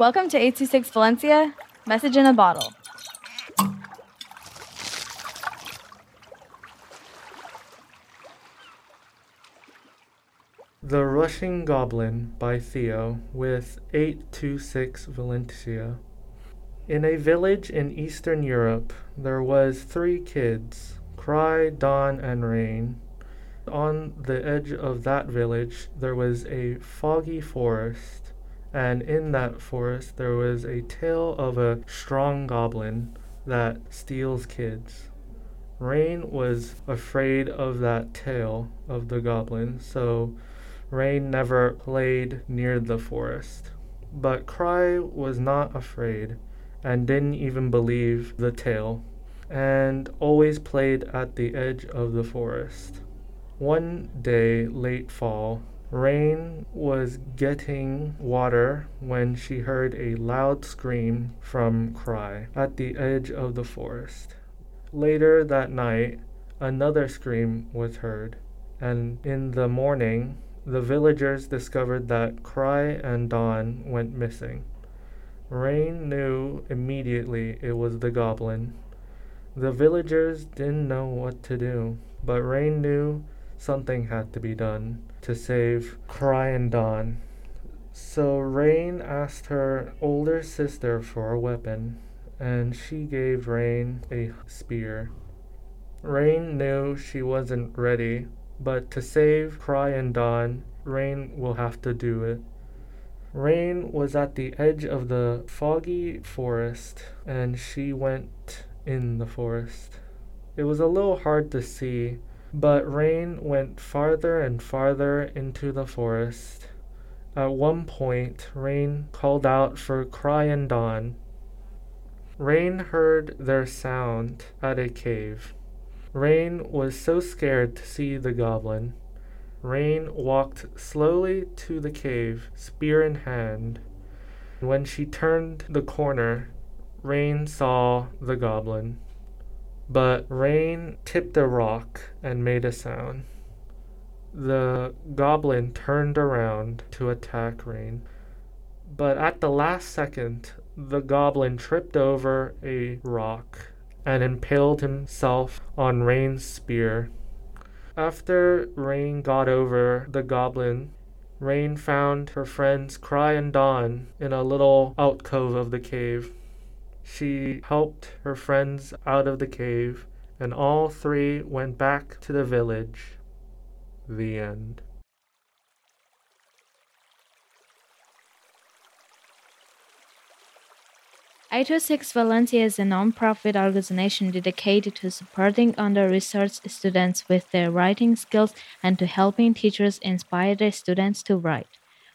Welcome to 826 Valencia, message in a bottle. The Rushing Goblin by Theo with 826 Valencia. In a village in Eastern Europe, there was three kids, Cry, Dawn, and Rain. On the edge of that village, there was a foggy forest, and in that forest there was a tale of a strong goblin that steals kids. Rain was afraid of that tale of the goblin, so Rain never played near the forest. But Cry was not afraid and didn't even believe the tale, and always played at the edge of the forest. One day, late fall, Rain was getting water when she heard a loud scream from Cry at the edge of the forest. Later that night, another scream was heard, and in the morning, the villagers discovered that Cry and Dawn went missing. Rain knew immediately it was the goblin. The villagers didn't know what to do, but Rain knew something had to be done to save Cry and Dawn. So Rain asked her older sister for a weapon, and she gave Rain a spear. Rain knew she wasn't ready, but to save Cry and Dawn, Rain will have to do it. Rain was at the edge of the foggy forest, and she went in the forest. It was a little hard to see, but Rain went farther and farther into the forest. At one point, Rain called out for Cry and Dawn. Rain heard their sound at a cave. Rain was so scared to see the goblin. Rain walked slowly to the cave, spear in hand. When she turned the corner, Rain saw the goblin. But Rain tipped a rock and made a sound. The goblin turned around to attack Rain. But at the last second, the goblin tripped over a rock and impaled himself on Rain's spear. After Rain got over the goblin, Rain found her friends Cry and Dawn in a little alcove of the cave. She helped her friends out of the cave, and all three went back to the village. The end. 826 Valencia is a non-profit organization dedicated to supporting under-researched students with their writing skills and to helping teachers inspire their students to write.